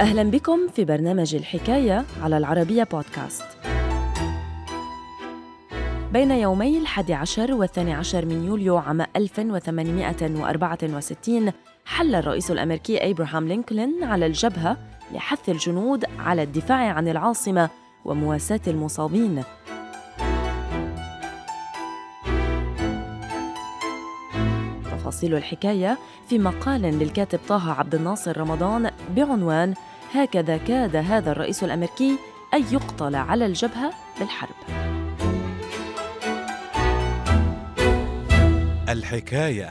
أهلا بكم في برنامج الحكاية على العربية بودكاست. بين يومي الحادي عشر والثاني عشر من يوليو عام 1864 حل الرئيس الأمريكي إبراهام لينكولن على الجبهة لحث الجنود على الدفاع عن العاصمة ومواساة المصابين. تفاصيل الحكاية في مقال للكاتب طه عبد الناصر رمضان بعنوان هكذا كاد هذا الرئيس الأمريكي أن يقتل على الجبهة بالحرب. الحكاية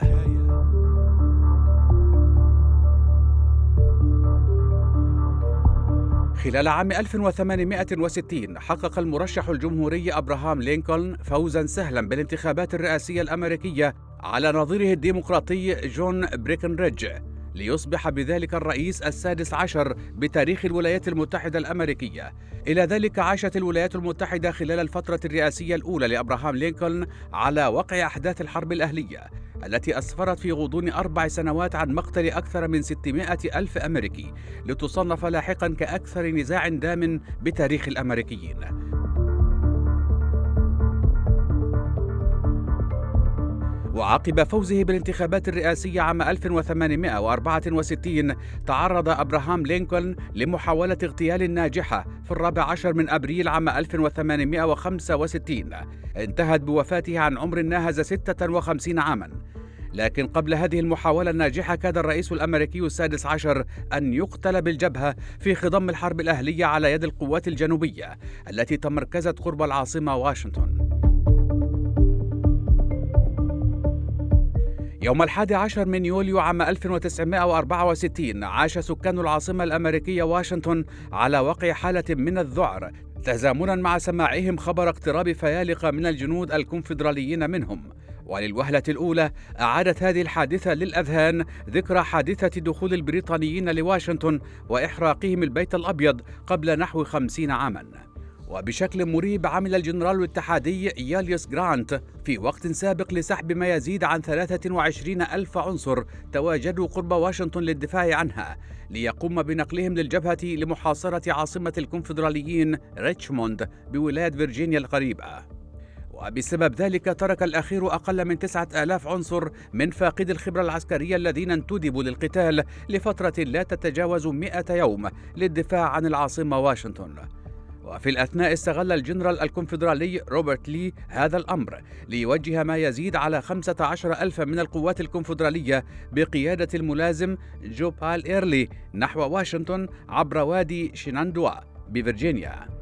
خلال عام 1860 حقق المرشح الجمهوري أبراهام لينكولن فوزا سهلا بالانتخابات الرئاسية الأمريكية على نظيره الديمقراطي جون بريكنريدج ليصبح بذلك الرئيس السادس عشر بتاريخ الولايات المتحدة الأمريكية. إلى ذلك عاشت الولايات المتحدة خلال الفترة الرئاسية الأولى لأبراهام لينكولن على وقع أحداث الحرب الأهلية التي أسفرت في غضون أربع سنوات عن مقتل أكثر من 600 ألف أمريكي لتصنف لاحقا كأكثر نزاع دام بتاريخ الأمريكيين. وعقب فوزه بالانتخابات الرئاسية عام 1864 تعرض أبراهام لينكولن لمحاولة اغتيال ناجحة في الرابع عشر من أبريل عام 1865 انتهت بوفاته عن عمر ناهز 56 عاما. لكن قبل هذه المحاولة الناجحة كاد الرئيس الأمريكي السادس عشر أن يقتل بالجبهة في خضم الحرب الأهلية على يد القوات الجنوبية التي تمركزت قرب العاصمة واشنطن. يوم الحادي عشر من يوليو عام 1964 عاش سكان العاصمة الأمريكية واشنطن على وقع حالة من الذعر تزامنا مع سماعهم خبر اقتراب فيالقة من الجنود الكونفدراليين منهم. وللوهلة الأولى أعادت هذه الحادثة للأذهان ذكرى حادثة دخول البريطانيين لواشنطن وإحراقهم البيت الأبيض قبل نحو خمسين عاماً. وبشكل مريب عمل الجنرال الاتحادي ياليوس جرانت في وقت سابق لسحب ما يزيد عن 23 ألف عنصر تواجدوا قرب واشنطن للدفاع عنها ليقوم بنقلهم للجبهة لمحاصرة عاصمة الكونفدراليين ريتشموند بولاية فيرجينيا القريبة. وبسبب ذلك ترك الأخير أقل من تسعة آلاف عنصر من فاقدي الخبرة العسكرية الذين انتدبوا للقتال لفترة لا تتجاوز مئة يوم للدفاع عن العاصمة واشنطن. وفي الأثناء استغل الجنرال الكونفدرالي روبرت لي هذا الأمر ليوجه ما يزيد على 15 ألف من القوات الكونفدرالية بقيادة الملازم جوبال إيرلي نحو واشنطن عبر وادي شيناندوا بفرجينيا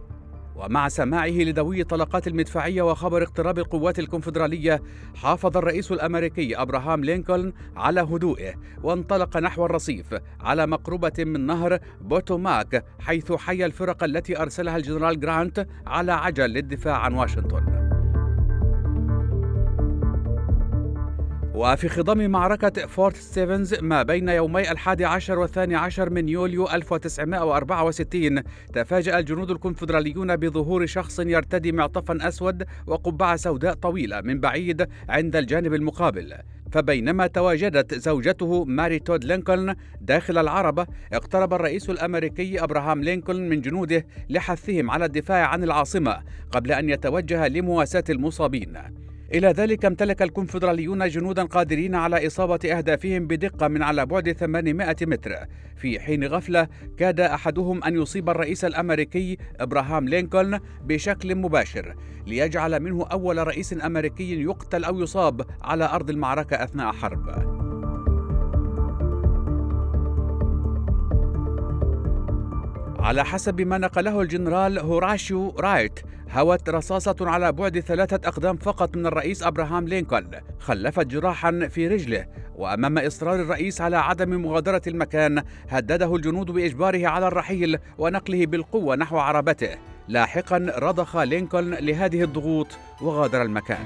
ومع سماعه لدوي الطلقات المدفعية وخبر اقتراب القوات الكونفدرالية حافظ الرئيس الأمريكي أبراهام لينكولن على هدوئه وانطلق نحو الرصيف على مقربة من نهر بوتوماك حيث حيا الفرق التي أرسلها الجنرال جرانت على عجل للدفاع عن واشنطن. وفي خضم معركة فورت ستيفنز ما بين يومي الحادي عشر والثاني عشر من يوليو 1964 تفاجأ الجنود الكونفدراليون بظهور شخص يرتدي معطفا أسود وقبعة سوداء طويلة من بعيد عند الجانب المقابل. فبينما تواجدت زوجته ماري تود لينكولن داخل العربة اقترب الرئيس الأمريكي أبراهام لينكولن من جنوده لحثهم على الدفاع عن العاصمة قبل أن يتوجه لمواساة المصابين. إلى ذلك امتلك الكونفدراليون جنودا قادرين على إصابة أهدافهم بدقة من على بعد 800 متر. في حين غفلة كاد أحدهم أن يصيب الرئيس الأمريكي إبراهام لينكولن بشكل مباشر ليجعل منه أول رئيس أمريكي يقتل أو يصاب على أرض المعركة أثناء حرب. على حسب ما نقله الجنرال هوراشيو رايت هوت رصاصة على بعد ثلاثة أقدام فقط من الرئيس أبراهام لينكولن. خلفت جراحا في رجله وأمام إصرار الرئيس على عدم مغادرة المكان هدده الجنود بإجباره على الرحيل ونقله بالقوة نحو عربته. لاحقا رضخ لينكولن لهذه الضغوط وغادر المكان.